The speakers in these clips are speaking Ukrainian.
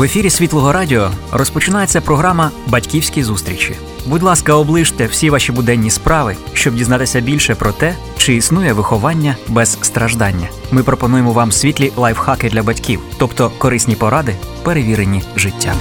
В ефірі Світлого Радіо розпочинається програма Батьківські зустрічі. Будь ласка, оближте всі ваші буденні справи, щоб дізнатися більше про те, чи існує виховання без страждання. Ми пропонуємо вам світлі лайфхаки для батьків, тобто корисні поради, перевірені життям.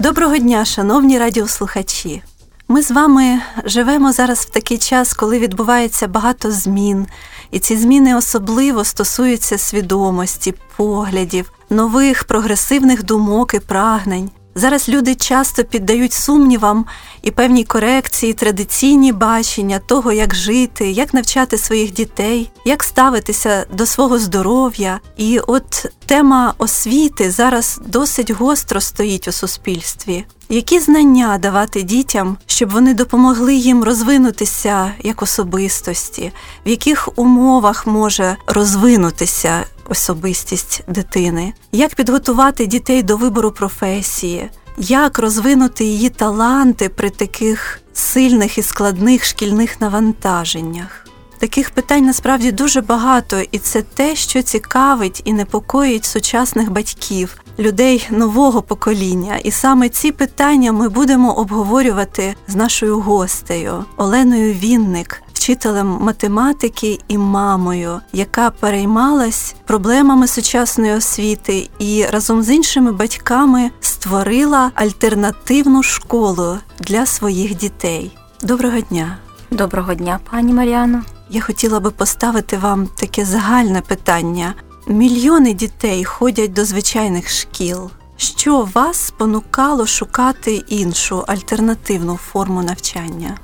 Доброго дня, шановні радіослухачі. Ми з вами живемо зараз в такий час, коли відбувається багато змін, і ці зміни особливо стосуються свідомості, поглядів, нових прогресивних думок і прагнень. Зараз люди часто піддають сумнівам і певній корекції традиційні бачення того, як жити, як навчати своїх дітей, як ставитися до свого здоров'я. І от тема освіти зараз досить гостро стоїть у суспільстві. Які знання давати дітям, щоб вони допомогли їм розвинутися як особистості, в яких умовах може розвинутися особистість дитини, як підготувати дітей до вибору професії, як розвинути її таланти при таких сильних і складних шкільних навантаженнях. Таких питань насправді дуже багато, і це те, що цікавить і непокоїть сучасних батьків, людей нового покоління. І саме ці питання ми будемо обговорювати з нашою гостею Оленою Вінник, вчителем математики і мамою, яка переймалась проблемами сучасної освіти і разом з іншими батьками створила альтернативну школу для своїх дітей. Доброго дня! Доброго дня, пані Маріано. Я хотіла би поставити вам таке загальне питання. Мільйони дітей ходять до звичайних шкіл. Що вас спонукало шукати іншу альтернативну форму навчання?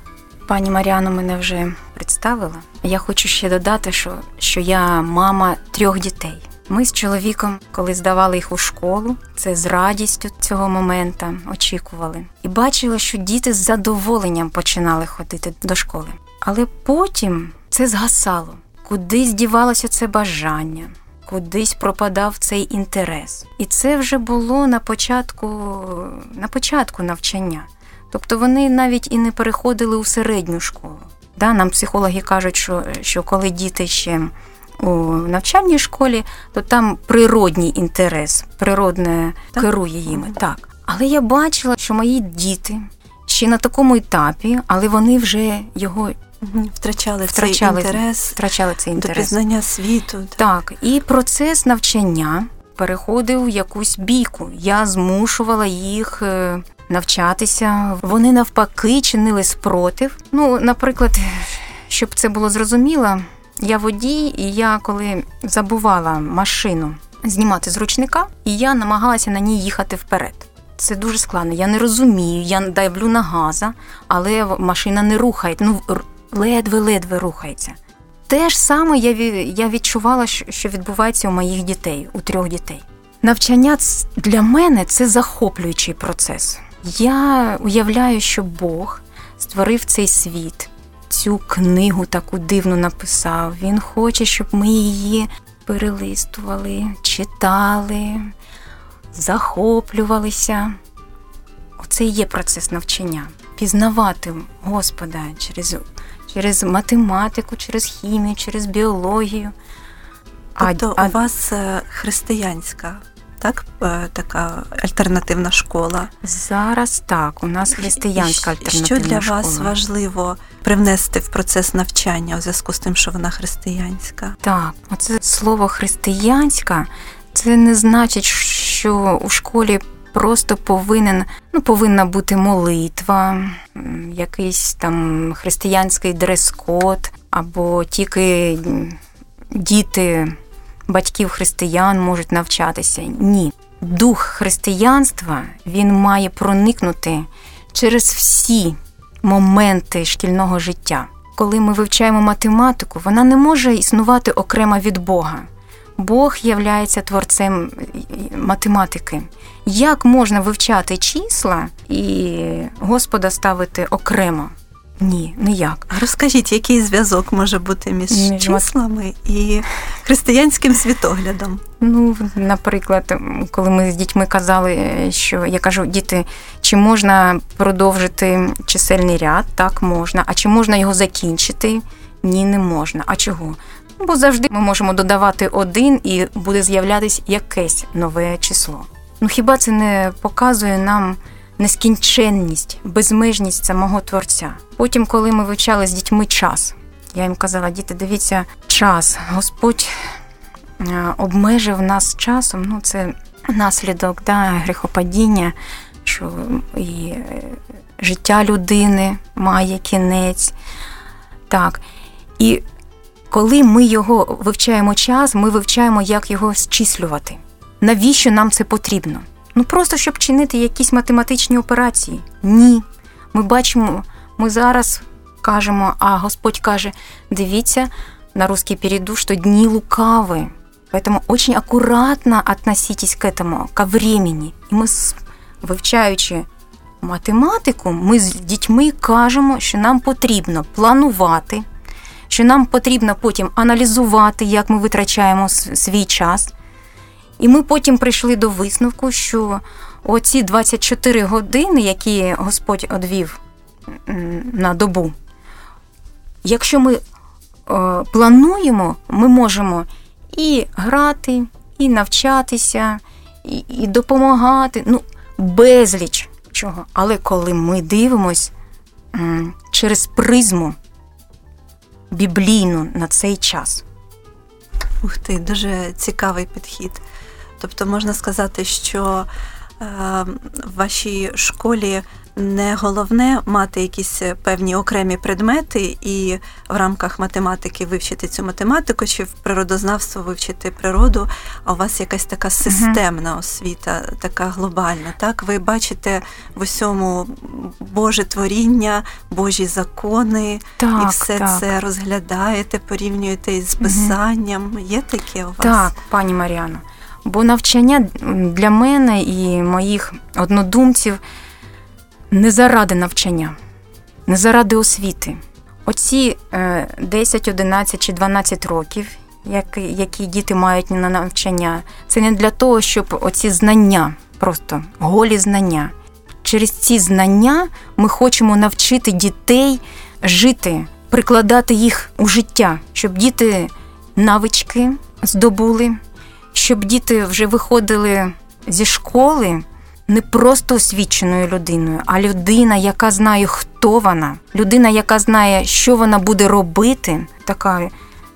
Пані Маріано мене вже представила. Я хочу ще додати, що, що я мама трьох дітей. Ми з чоловіком, коли здавали їх у школу, це з радістю цього моменту очікували, і бачили, що діти з задоволенням починали ходити до школи. Але потім це згасало, кудись дівалося це бажання, кудись пропадав цей інтерес. І це вже було на початку, на початку навчання. Тобто вони навіть і не переходили у середню школу. Да, Нам психологи кажуть, що, що коли діти ще у навчальній школі, то там природній інтерес, природне так? керує їми. Так. Але я бачила, що мої діти ще на такому етапі, але вони вже його втрачали, втрачали цей інтерес, втрачали цей інтерес. до пізнання світу. Так, і процес навчання переходив в якусь бійку. Я змушувала їх е, навчатися. Вони навпаки чинили спротив. Ну, наприклад, щоб це було зрозуміло, я водій, і я коли забувала машину знімати з ручника, і я намагалася на ній їхати вперед. Це дуже складно. Я не розумію, я давлю на газа, але машина не рухає. Ну ледве-ледве рухається. Те ж саме я відчувала, що відбувається у моїх дітей, у трьох дітей. Навчання для мене це захоплюючий процес. Я уявляю, що Бог створив цей світ, цю книгу таку дивну написав. Він хоче, щоб ми її перелистували, читали, захоплювалися. Оце і є процес навчання. Пізнавати Господа через через математику, через хімію, через біологію. Тобто а, у вас е, християнська так, е, така альтернативна школа? Зараз так, у нас християнська альтернативна школа. Що для школа. вас важливо привнести в процес навчання у зв'язку з тим, що вона християнська? Так, оце слово християнська, це не значить, що у школі просто повинен, ну, повинна бути молитва, якийсь там християнський дрес-код, або тільки діти батьків християн можуть навчатися. Ні. Дух християнства він має проникнути через всі моменти шкільного життя. Коли ми вивчаємо математику, вона не може існувати окремо від Бога. Бог являється творцем математики. Як можна вивчати числа і Господа ставити окремо? Ні, ніяк. А розкажіть, який зв'язок може бути між, між числами і християнським світоглядом? Ну, наприклад, коли ми з дітьми казали, що я кажу, діти, чи можна продовжити чисельний ряд? Так, можна. А чи можна його закінчити? Ні, не можна. А чого? Бо завжди ми можемо додавати один і буде з'являтися якесь нове число. Ну хіба це не показує нам нескінченність, безмежність самого творця? Потім, коли ми вивчали з дітьми час, я їм казала, діти, дивіться, час. Господь е, обмежив нас часом. Ну, це наслідок да, гріхопадіння, що і е, життя людини має кінець. Так. І коли ми його вивчаємо час, ми вивчаємо, як його зчислювати Навіщо нам це потрібно? Ну просто щоб чинити якісь математичні операції. Ні. Ми бачимо, ми зараз кажемо, а Господь каже: дивіться, на русский перейду, что дни лукавы. Поэтому очень акуратно относитесь к этому, ко времени. І ми, вивчаючи математику, ми з дітьми кажемо, що нам потрібно планувати, що нам потрібно потім аналізувати, як ми витрачаємо свій час. І ми потім прийшли до висновку, що оці 24 години, які Господь одвів на добу, якщо ми е, плануємо, ми можемо і грати, і навчатися, і, і допомагати. Ну, безліч чого. Але коли ми дивимось через призму біблійну на цей час. Ух ти, дуже цікавий підхід. Тобто можна сказати, що е, в вашій школі не головне мати якісь певні окремі предмети і в рамках математики вивчити цю математику, чи в природознавство вивчити природу, а у вас якась така системна освіта, така глобальна. Так, ви бачите в усьому Боже творіння, Божі закони, так, і все так. це розглядаєте, порівнюєте із писанням. Є таке у вас? Так, пані Маріано. Бо навчання для мене і моїх однодумців не заради навчання, не заради освіти. Оці 10, 11 чи 12 років, які діти мають на навчання, це не для того, щоб оці знання, просто голі знання. Через ці знання ми хочемо навчити дітей жити, прикладати їх у життя, щоб діти навички здобули, щоб діти вже виходили зі школи не просто освіченою людиною, а людина, яка знає, хто вона, людина, яка знає, що вона буде робити, така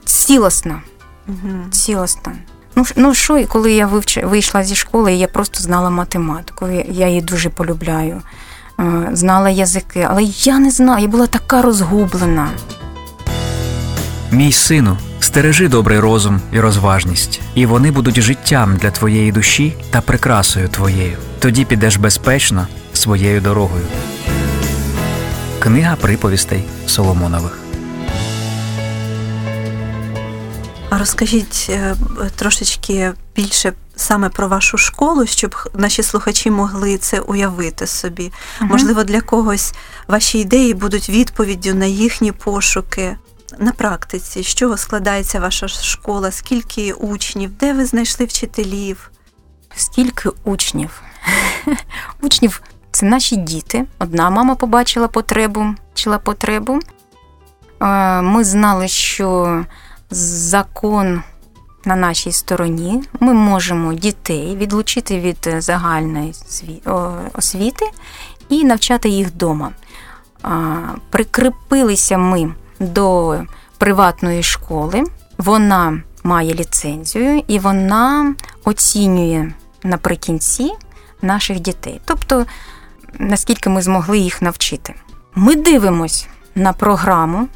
цілісна. Угу. цілісна. Ну, ну що, коли я вивч... вийшла зі школи, я просто знала математику. Я її дуже полюбляю, е, знала язики, але я не знаю, я була така розгублена. Мій сину, стережи добрий розум і розважність, і вони будуть життям для твоєї душі та прикрасою твоєю. Тоді підеш безпечно своєю дорогою. Книга приповістей Соломонових. А розкажіть е, трошечки більше саме про вашу школу, щоб наші слухачі могли це уявити собі. Угу. Можливо, для когось ваші ідеї будуть відповіддю на їхні пошуки. На практиці, з чого складається ваша школа, скільки учнів, де ви знайшли вчителів? Скільки учнів? Учнів це наші діти. Одна мама побачила потребу, чила потребу. Ми знали, що закон на нашій стороні. Ми можемо дітей відлучити від загальної освіти і навчати їх вдома. Прикріпилися ми до приватної школи. Вона має ліцензію і вона оцінює наприкінці наших дітей. Тобто, наскільки ми змогли їх навчити. Ми дивимось на програму,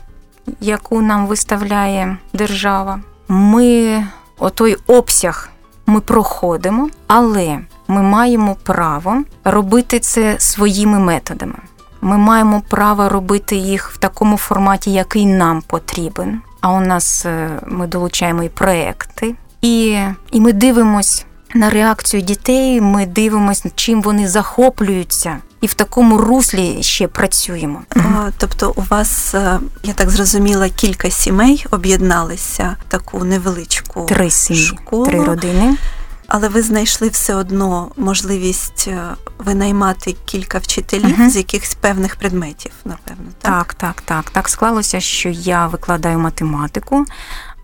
яку нам виставляє держава. Ми отой обсяг ми проходимо, але ми маємо право робити це своїми методами. Ми маємо право робити їх в такому форматі, який нам потрібен. А у нас е, ми долучаємо і проекти, і, і ми дивимось на реакцію дітей. Ми дивимося, чим вони захоплюються. І в такому руслі ще працюємо. А, тобто, у вас, е, я так зрозуміла, кілька сімей об'єдналися в таку невеличку три сім'ї, школу. три родини. Але ви знайшли все одно можливість е, винаймати кілька вчителів uh-huh. з якихось певних предметів, напевно. Так, так, так. Так, так склалося, що я викладаю математику.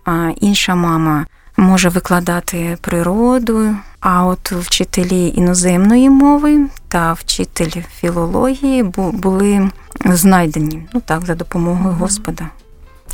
а інша мама може викладати природу. А от вчителі іноземної мови та вчитель філології були знайдені ну так за допомогою Господа.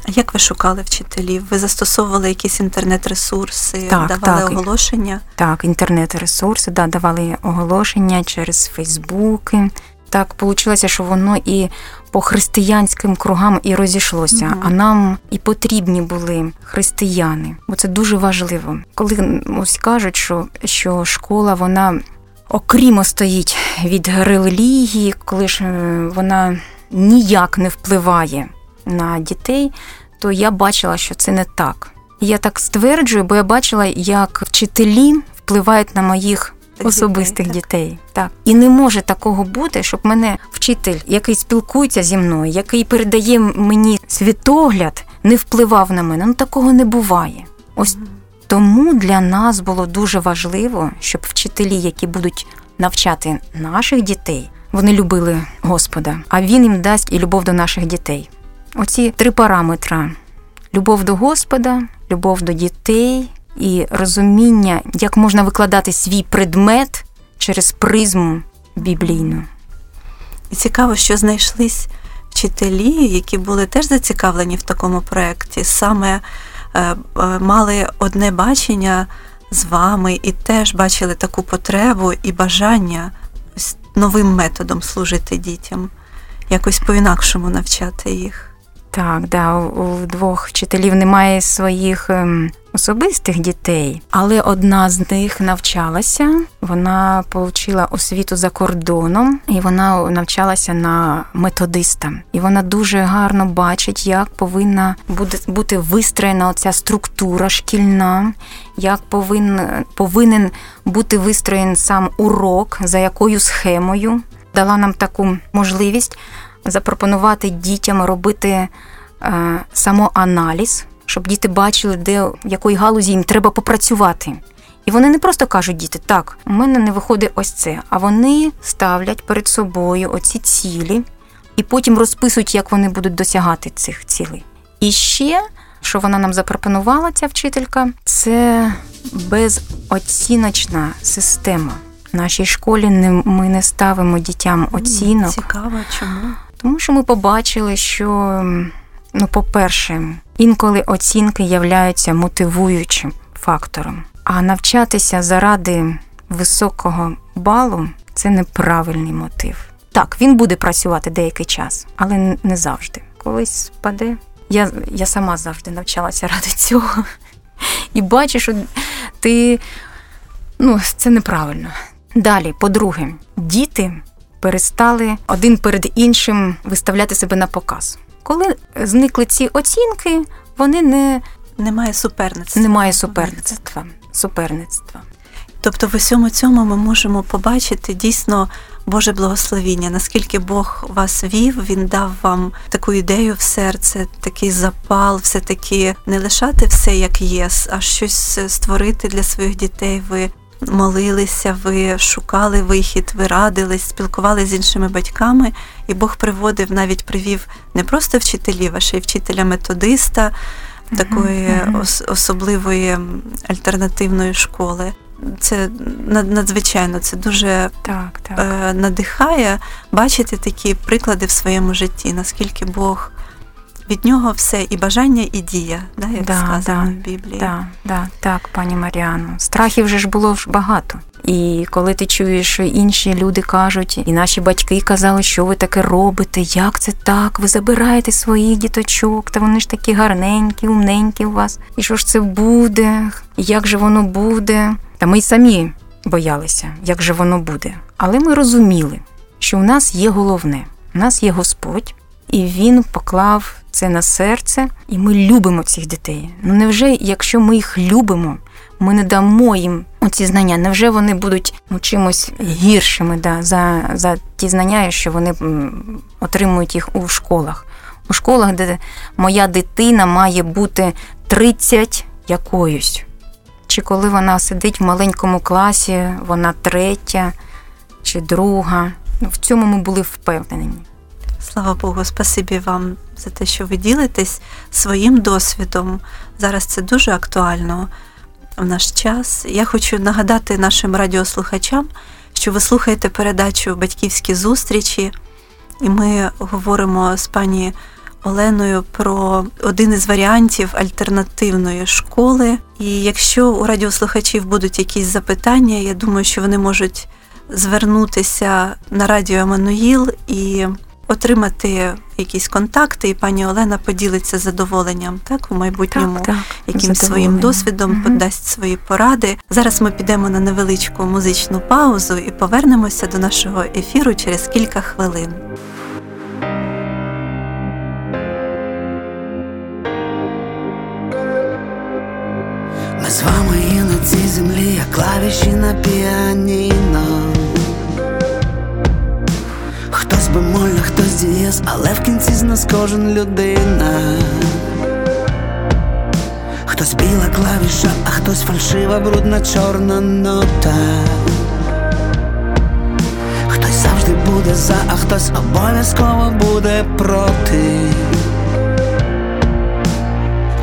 А як ви шукали вчителів? Ви застосовували якісь інтернет-ресурси, так, давали так. оголошення? Так, інтернет-ресурси, да, давали оголошення через Фейсбуки. Так вийшло, що воно і по християнським кругам і розійшлося. Mm-hmm. А нам і потрібні були християни, бо це дуже важливо. Коли ось кажуть, що, що школа вона окрімо стоїть від релігії, коли ж е, вона ніяк не впливає на дітей, то я бачила, що це не так. Я так стверджую, бо я бачила, як вчителі впливають на моїх особистих дітей, дітей. Так і не може такого бути, щоб мене вчитель, який спілкується зі мною, який передає мені світогляд, не впливав на мене. Ну такого не буває. Ось тому для нас було дуже важливо, щоб вчителі, які будуть навчати наших дітей, вони любили Господа, а він їм дасть і любов до наших дітей. Оці три параметри: любов до Господа, любов до дітей і розуміння, як можна викладати свій предмет через призму біблійну. І цікаво, що знайшлись вчителі, які були теж зацікавлені в такому проєкті, саме е, е, мали одне бачення з вами і теж бачили таку потребу і бажання новим методом служити дітям, якось по-інакшому навчати їх. Так, да, у двох вчителів немає своїх ем, особистих дітей, але одна з них навчалася. Вона отримала освіту за кордоном, і вона навчалася на методиста. І вона дуже гарно бачить, як повинна бути вистроєна оця структура шкільна, як повинен, повинен бути вистроєн сам урок, за якою схемою. Дала нам таку можливість запропонувати дітям робити е, самоаналіз, щоб діти бачили, де в якої галузі їм треба попрацювати. І вони не просто кажуть діти, так, у мене не виходить ось це, а вони ставлять перед собою оці цілі і потім розписують, як вони будуть досягати цих цілей. І ще, що вона нам запропонувала, ця вчителька, це безоціночна система. В нашій школі ми не ставимо дітям оцінок. Цікаво, чому? Тому що ми побачили, що, ну, по-перше, інколи оцінки являються мотивуючим фактором, а навчатися заради високого балу це неправильний мотив. Так, він буде працювати деякий час, але не завжди. Колись спаде. Я я сама завжди навчалася ради цього. І бачу, що ти ну, це неправильно. Далі, по-друге, діти перестали один перед іншим виставляти себе на показ. Коли зникли ці оцінки, вони не немає суперництва. Немає суперництва. суперництва. Тобто, в усьому цьому ми можемо побачити дійсно Боже благословіння, наскільки Бог вас вів, Він дав вам таку ідею в серце, такий запал, все-таки не лишати все як є, а щось створити для своїх дітей. Ви молилися, ви шукали вихід, ви радились, спілкувалися з іншими батьками, і Бог приводив, навіть привів не просто вчителів, а ще й вчителя-методиста такої uh-huh. особливої альтернативної школи. Це надзвичайно, це дуже так, так. Е, надихає бачити такі приклади в своєму житті, наскільки Бог від нього все і бажання, і дія, да, як да, сказано да, в Біблії. Да, да, Так, пані Маріано. Страхів вже ж було ж багато. І коли ти чуєш, що інші люди кажуть, і наші батьки казали, що ви таке робите, як це так? Ви забираєте своїх діточок, та вони ж такі гарненькі, умненькі у вас. І що ж це буде? Як же воно буде? Та ми й самі боялися, як же воно буде. Але ми розуміли, що у нас є головне, у нас є Господь, і Він поклав це на серце, і ми любимо цих дітей. Ну невже, якщо ми їх любимо, ми не дамо їм оці знання? Невже вони будуть ну, чимось гіршими да, за, за ті знання, що вони отримують їх у школах? У школах, де моя дитина має бути 30 якоюсь. Чи коли вона сидить в маленькому класі, вона третя чи друга. Ну, в цьому ми були впевнені. Слава Богу, спасибі вам за те, що ви ділитесь своїм досвідом Зараз це дуже актуально в наш час. Я хочу нагадати нашим радіослухачам, що ви слухаєте передачу Батьківські зустрічі, і ми говоримо з пані Оленою про один із варіантів альтернативної школи. І якщо у радіослухачів будуть якісь запитання, я думаю, що вони можуть звернутися на радіо Еммануїл і отримати якісь контакти, і пані Олена поділиться задоволенням так у майбутньому, так, так, яким своїм досвідом угу. подасть свої поради. Зараз ми підемо на невеличку музичну паузу і повернемося до нашого ефіру через кілька хвилин. Ми з вами є на цій землі, як клавіші на піаніно Хтось бемоль, хтось дієс, але в кінці з нас кожен людина. Хтось біла клавіша, а хтось фальшива, брудна чорна нота. Хтось завжди буде за, а хтось обов'язково буде проти.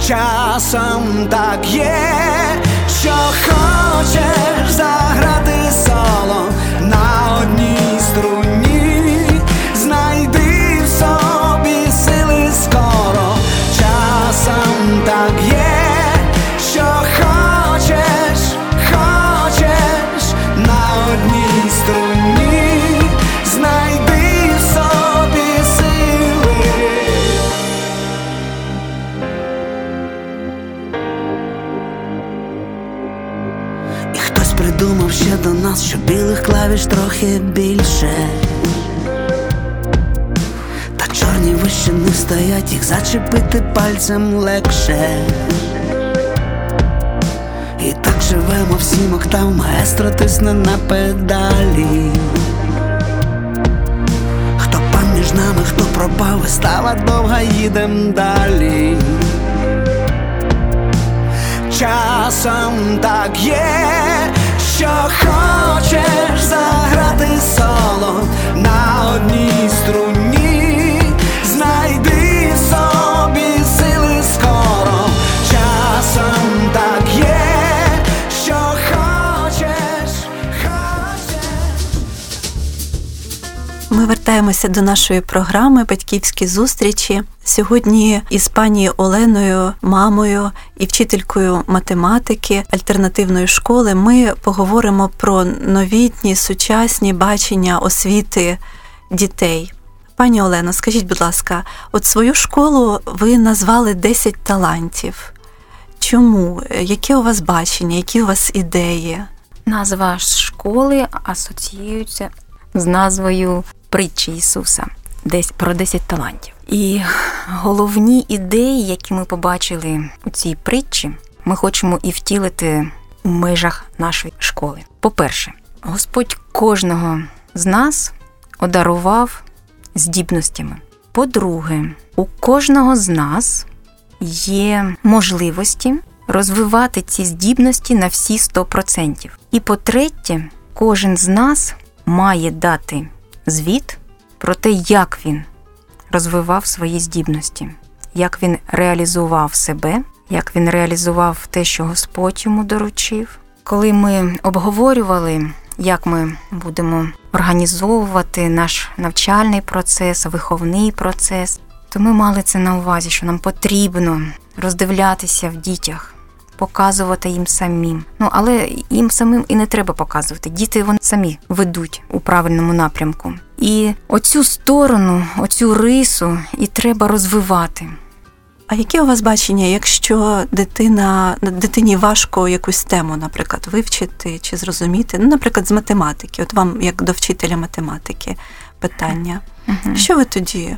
Часом так є, що хочеш заграти соло на одній струні, так є, що хочеш, хочеш на одній струні, знайди в собі сили. І хтось придумав ще до нас, що білих клавіш трохи більше. Стоять, їх зачепити пальцем легше. І так живемо всім октав, маестро тисне на педалі. Хто пан між нами, хто пропав, вистава довга, їдем далі. Часом так є, що хочеш заграти соло на одній струні, Ми вертаємося до нашої програми Батьківські зустрічі. Сьогодні із пані Оленою, мамою і вчителькою математики альтернативної школи ми поговоримо про новітні сучасні бачення освіти дітей. Пані Олено, скажіть, будь ласка, от свою школу ви назвали 10 талантів. Чому? Яке у вас бачення, які у вас ідеї? Назва школи асоціюється з назвою притчі Ісуса, десь про 10 талантів. І головні ідеї, які ми побачили у цій притчі, ми хочемо і втілити у межах нашої школи. По-перше, Господь кожного з нас одарував здібностями. По-друге, у кожного з нас є можливості розвивати ці здібності на всі 100%. І по-третє, кожен з нас має дати звіт про те, як він розвивав свої здібності, як він реалізував себе, як він реалізував те, що Господь йому доручив. Коли ми обговорювали, як ми будемо організовувати наш навчальний процес, виховний процес, то ми мали це на увазі, що нам потрібно роздивлятися в дітях, показувати їм самим. Ну але їм самим і не треба показувати. Діти вони самі ведуть у правильному напрямку. І оцю сторону, оцю рису і треба розвивати. А яке у вас бачення, якщо дитина дитині важко якусь тему, наприклад, вивчити чи зрозуміти? Ну, наприклад, з математики, от вам, як до вчителя математики, питання. Uh-huh. Що ви тоді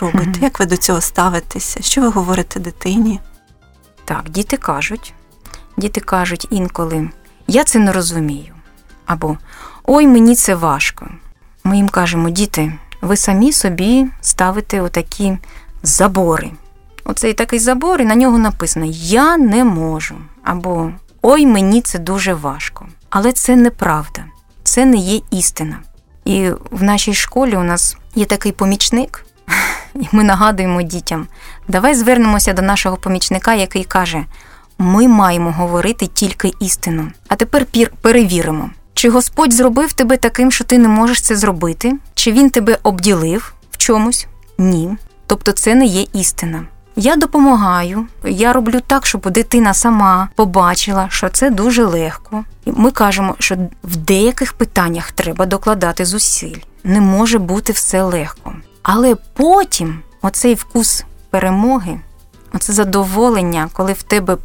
робите? Uh-huh. Як ви до цього ставитеся? Що ви говорите дитині? Так, діти кажуть, діти кажуть інколи я це не розумію. Або Ой, мені це важко. Ми їм кажемо, діти, ви самі собі ставите отакі забори. Оцей такий забор, і на нього написано Я не можу. Або Ой, мені це дуже важко. Але це неправда, це не є істина. І в нашій школі у нас є такий помічник, І ми нагадуємо дітям: давай звернемося до нашого помічника, який каже: ми маємо говорити тільки істину. А тепер пір перевіримо, чи Господь зробив тебе таким, що ти не можеш це зробити, чи він тебе обділив в чомусь? Ні. Тобто це не є істина. Я допомагаю, я роблю так, щоб дитина сама побачила, що це дуже легко. Ми кажемо, що в деяких питаннях треба докладати зусиль. Не може бути все легко. Але потім оцей вкус перемоги, оце задоволення, коли в тебе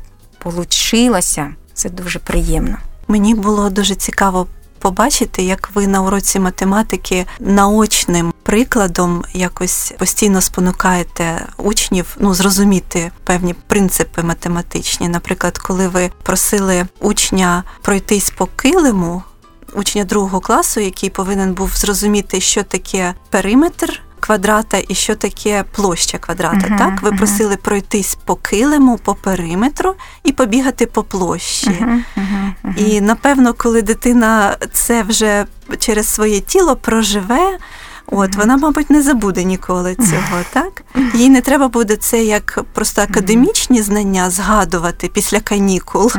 получилося, це дуже приємно. Мені було дуже цікаво побачити, як ви на уроці математики наочним прикладом якось постійно спонукаєте учнів ну зрозуміти певні принципи математичні. Наприклад, коли ви просили учня пройтись по килиму, учня другого класу, який повинен був зрозуміти, що таке периметр квадрата і що таке площа квадрата. Uh-huh, так, ви uh-huh. просили пройтись по килиму, по периметру і побігати по площі. Uh-huh, і напевно, коли дитина це вже через своє тіло проживе. От вона, мабуть, не забуде ніколи цього, так? Їй не треба буде це як просто академічні знання згадувати після канікул.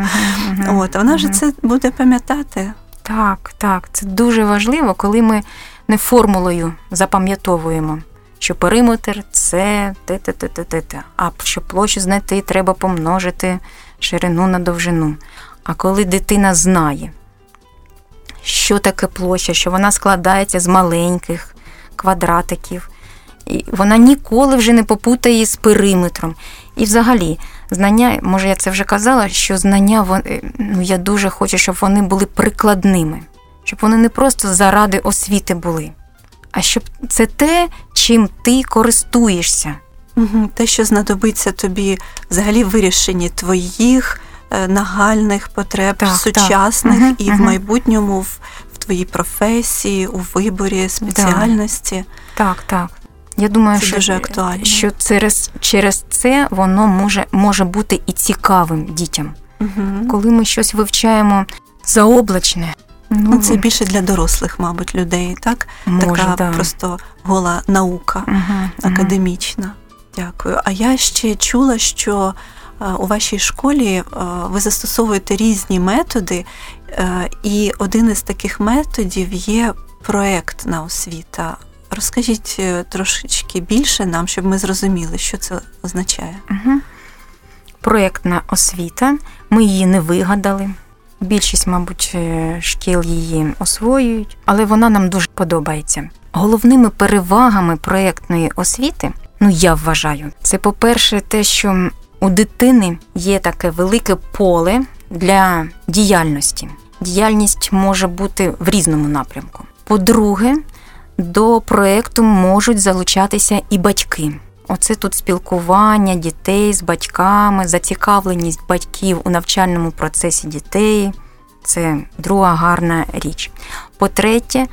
От вона вже це буде пам'ятати. Так, так, це дуже важливо, коли ми не формулою запам'ятовуємо, що периметр це те-те-те-те-те, а щоб площу знайти, треба помножити ширину на довжину. А коли дитина знає, що таке площа, що вона складається з маленьких квадратиків, і вона ніколи вже не попутає з периметром. І взагалі, знання, може, я це вже казала, що знання ну, я дуже хочу, щоб вони були прикладними щоб вони не просто заради освіти були, а щоб це те, чим ти користуєшся. Угу, Те, що знадобиться тобі взагалі в вирішенні твоїх е, нагальних потреб, так, сучасних так. і угу. в майбутньому в, в твоїй професії, у виборі спеціальності. Так, так. Я думаю, це що дуже актуально. що через через це воно може може бути і цікавим дітям. Угу. Коли ми щось вивчаємо заоблачне, Ну, Це більше для дорослих, мабуть, людей, так? Може, така да. просто гола наука uh академічна. Дякую. А я ще чула, що е, у вашій школі е, ви застосовуєте різні методи, е, і один із таких методів є проектна освіта. Розкажіть трошечки більше нам, щоб ми зрозуміли, що це означає. Угу. Проєктна освіта. Ми її не вигадали. Більшість, мабуть, е, шкіл її освоюють, але вона нам дуже подобається. Головними перевагами проєктної освіти, ну я вважаю, це по-перше, те, що у дитини є таке велике поле для діяльності. Діяльність може бути в різному напрямку. По-друге, до проєкту можуть залучатися і батьки. Оце тут спілкування дітей з батьками, зацікавленість батьків у навчальному процесі дітей. Це друга гарна річ. По-третє,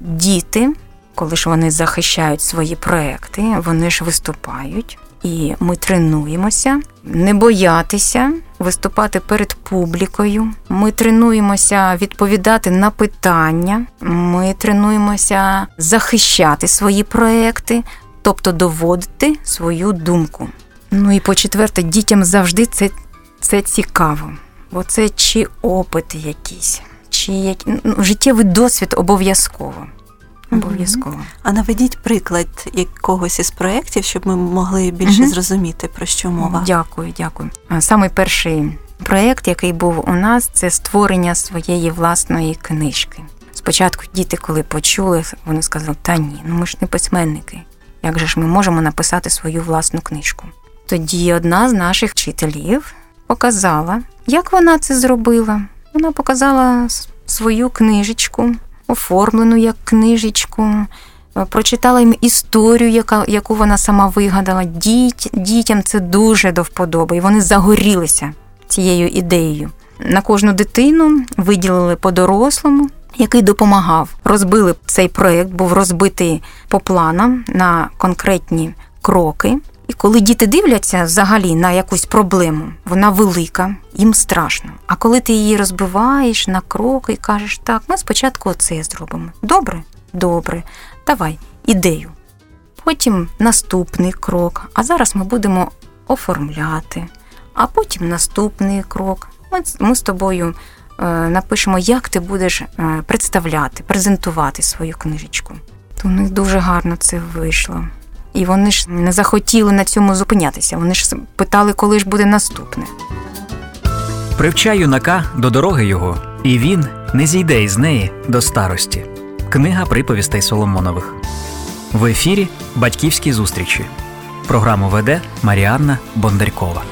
діти, коли ж вони захищають свої проекти, вони ж виступають. І ми тренуємося, не боятися виступати перед публікою. Ми тренуємося відповідати на питання. Ми тренуємося захищати свої проекти, тобто доводити свою думку. Ну і по-четверте, дітям завжди це це цікаво, бо це чи опити якісь, чи які... ну, життєвий досвід обов'язково. Обов'язково. А наведіть приклад якогось із проєктів, щоб ми могли більше угу. зрозуміти, про що мова. Дякую, дякую. Самий перший проєкт, який був у нас, це створення своєї власної книжки. Спочатку діти, коли почули, вони сказали, та ні, ну ми ж не письменники. Як же ж ми можемо написати свою власну книжку? Тоді одна з наших вчителів показала, як вона це зробила. Вона показала свою книжечку, оформлену як книжечку, е, прочитала їм історію, яка, яку вона сама вигадала. Діть, Дітям це дуже до вподоби, і вони загорілися цією ідеєю. На кожну дитину виділили по дорослому який допомагав. Розбили цей проєкт, був розбитий по планам на конкретні кроки. І коли діти дивляться взагалі на якусь проблему, вона велика, їм страшно. А коли ти її розбиваєш на кроки і кажеш, так, ми спочатку оце зробимо. Добре? Добре, давай ідею. потім наступний крок. А зараз ми будемо оформляти, а потім наступний крок. Ми, ми з тобою напишемо, як ти будеш е, представляти, презентувати свою книжечку. То у них дуже гарно це вийшло. І вони ж не захотіли на цьому зупинятися. Вони ж питали, коли ж буде наступне. Привчай юнака до дороги його, і він не зійде із неї до старості. Книга приповістей Соломонових. В ефірі Батьківські зустрічі. Програму веде Маріанна Бондарькова.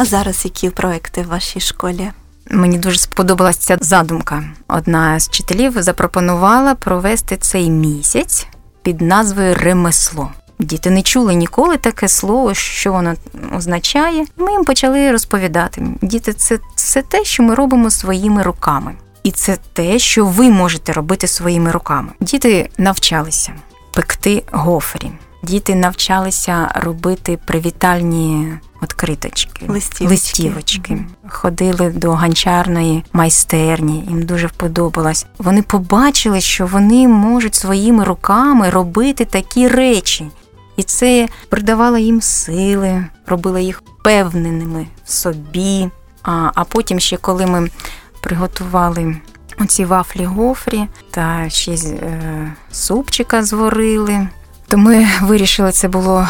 А зараз які проекти в вашій школі? Мені дуже сподобалася ця задумка. Одна з вчителів запропонувала провести цей місяць під назвою Ремесло. Діти не чули ніколи таке слово, що воно означає. Ми їм почали розповідати. Діти, це все те, що ми робимо своїми руками. І це те, що ви можете робити своїми руками. Діти навчалися пекти гофрі. Діти навчалися робити привітальні відкриточки, Листівочки. листівочки. Ходили до ганчарної майстерні, їм дуже вподобалось. Вони побачили, що вони можуть своїми руками робити такі речі. І це придавало їм сили, робило їх впевненими в собі. А, а потім, ще коли ми приготували оці вафлі гофрі та ще е, супчика зварили, то ми вирішили, це було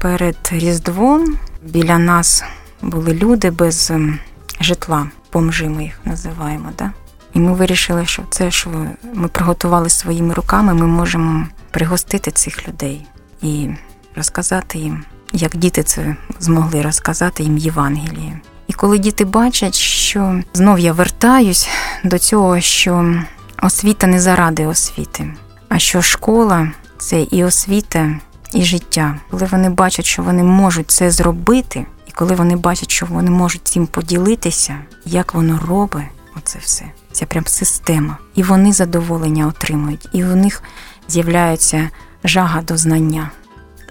перед Різдвом. Біля нас були люди без ем, житла, бомжи ми їх називаємо. Да? І ми вирішили, що це, що ми приготували своїми руками, ми можемо пригостити цих людей і розказати їм, як діти це змогли розказати їм Євангеліє. І коли діти бачать, що знов я вертаюсь до цього, що освіта не заради освіти, а що школа це і освіта, і життя. Коли вони бачать, що вони можуть це зробити, і коли вони бачать, що вони можуть цим поділитися, як воно робить оце все. Це прям система. І вони задоволення отримують, і у них з'являється жага до знання.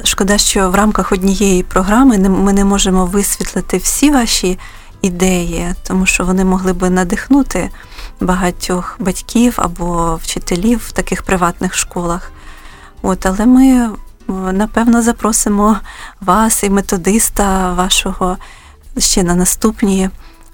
Шкода, що в рамках однієї програми ми не можемо висвітлити всі ваші ідеї, тому що вони могли би надихнути багатьох батьків або вчителів в таких приватних школах. От, але ми е, напевно запросимо вас і методиста вашого ще на наступні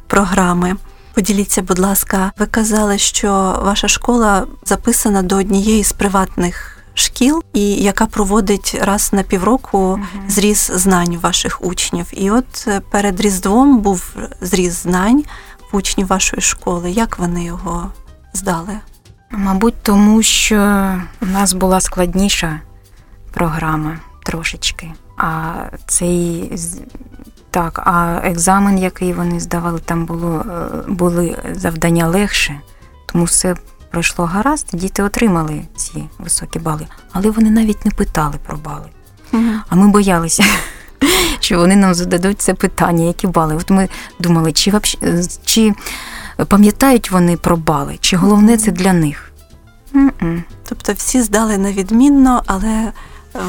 програми. Поділіться, будь ласка, ви казали, що ваша школа записана до однієї з приватних шкіл, і яка проводить раз на півроку зріз знань ваших учнів. І от е, перед Різдвом був зріз знань в учнів вашої школи. Як вони його здали? Мабуть, тому що у нас була складніша програма трошечки. А цей так, а екзамен, який вони здавали, там було е, були завдання легше, тому все пройшло гаразд. Діти отримали ці високі бали, але вони навіть не питали про бали. А ми боялися, що вони нам зададуть це питання, які бали. От ми думали, чи вообще, чи пам'ятають вони про бали, чи головне це для них. М-м. Тобто всі здали на відмінно, але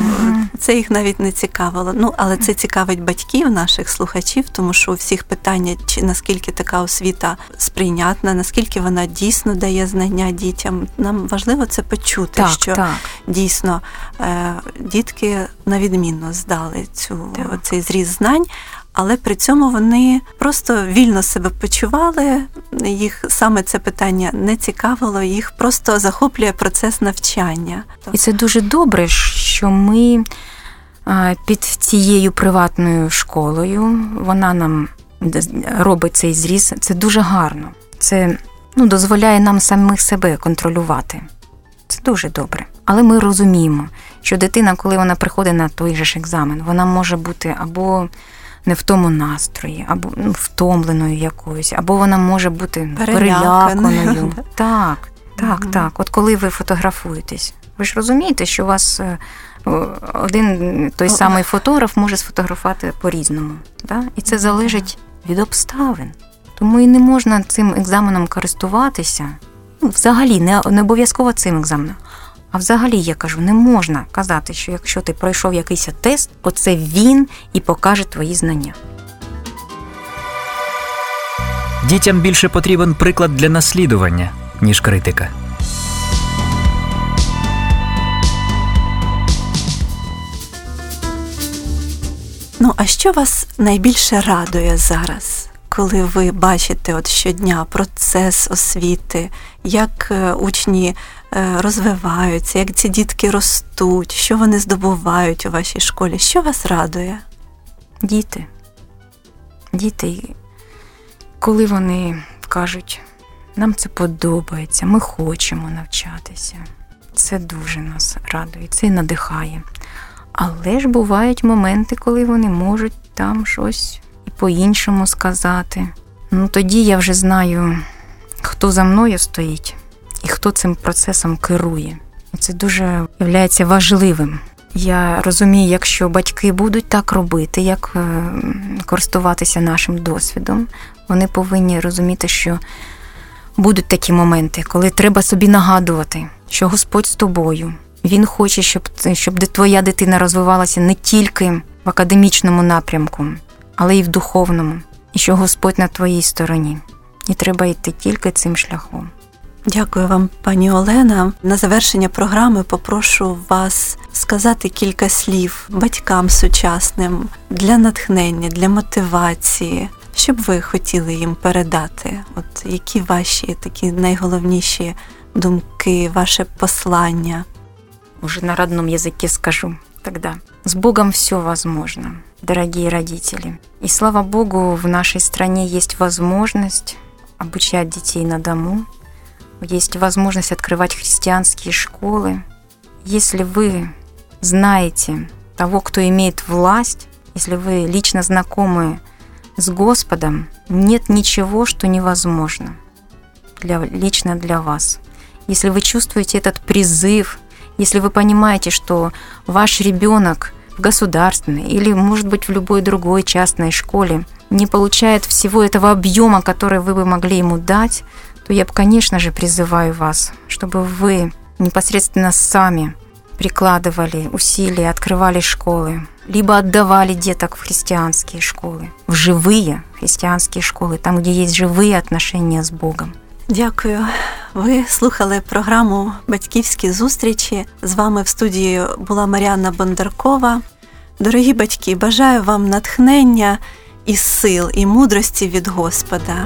Мгм. це їх навіть не цікавило. Ну, але це цікавить батьків, наших слухачів, тому що у всіх питання, чи наскільки така освіта сприйнятна, наскільки вона дійсно дає знання дітям. Нам важливо це почути, Так, що так. дійсно е, дітки на відмінно здали цю Так. цей зріз знань. Але при цьому вони просто вільно себе почували. Їх саме це питання не цікавило, їх просто захоплює процес навчання. І це дуже добре, що ми під цією приватною школою вона нам робить цей зріз. Це дуже гарно. Це ну, дозволяє нам самих себе контролювати. Це дуже добре. Але ми розуміємо, що дитина, коли вона приходить на той же ж екзамен, вона може бути або не в тому настрої, або ну, втомленою якоюсь, або вона може бути Переляканою. Так, так, так. От коли ви фотографуєтесь, ви ж розумієте, що у вас е, один той самий фотограф може сфотографувати по-різному. Да? І це залежить від обставин. Тому і не можна цим екзаменом користуватися. Ну, взагалі, не, не обов'язково цим екзаменом. А взагалі я кажу, не можна казати, що якщо ти пройшов якийсь тест, оце він і покаже твої знання. Дітям більше потрібен приклад для наслідування, ніж критика. Ну, а що вас найбільше радує зараз, коли ви бачите от щодня процес освіти, як е, учні розвиваються, як ці дітки ростуть, що вони здобувають у вашій школі? Що вас радує? Діти. Діти, коли вони кажуть, нам це подобається, ми хочемо навчатися. Це дуже нас радує, це надихає. Але ж бувають моменти, коли вони можуть там щось і по-іншому сказати. Ну тоді я вже знаю, хто за мною стоїть і хто цим процесом керує. Це дуже є важливим. Я розумію, якщо батьки будуть так робити, як е, користуватися нашим досвідом, вони повинні розуміти, що будуть такі моменти, коли треба собі нагадувати, що Господь з тобою. Він хоче, щоб щоб твоя дитина розвивалася не тільки в академічному напрямку, але й в духовному, і що Господь на твоїй стороні. І треба йти тільки цим шляхом. Дякую вам, пані Олена. На завершення програми попрошу вас сказати кілька слів батькам сучасним для натхнення, для мотивації. Що б ви хотіли їм передати? От які ваші такі найголовніші думки, ваше послання? Уже на родном языке скажу тогда. С Богом все возможно, дорогие родители. И слава Богу, в нашей стране есть возможность обучать детей на дому, есть возможность открывать христианские школы. Если вы знаете того, кто имеет власть, если вы лично знакомы с Господом, нет ничего, что невозможно для, лично для вас. Если вы чувствуете этот призыв, если вы понимаете, что ваш ребенок в государственной или, может быть, в любой другой частной школе не получает всего этого объема, который вы бы могли ему дать, то я, конечно же, призываю вас, чтобы вы непосредственно сами прикладывали усилия, открывали школы, либо отдавали деток в христианские школы, в живые христианские школы, там, где есть живые отношения с Богом. Дякую. Ви слухали програму Батьківські зустрічі. З вами в студії була Маріанна Бондаркова. Дорогі батьки, бажаю вам натхнення і сил, і мудрості від Господа.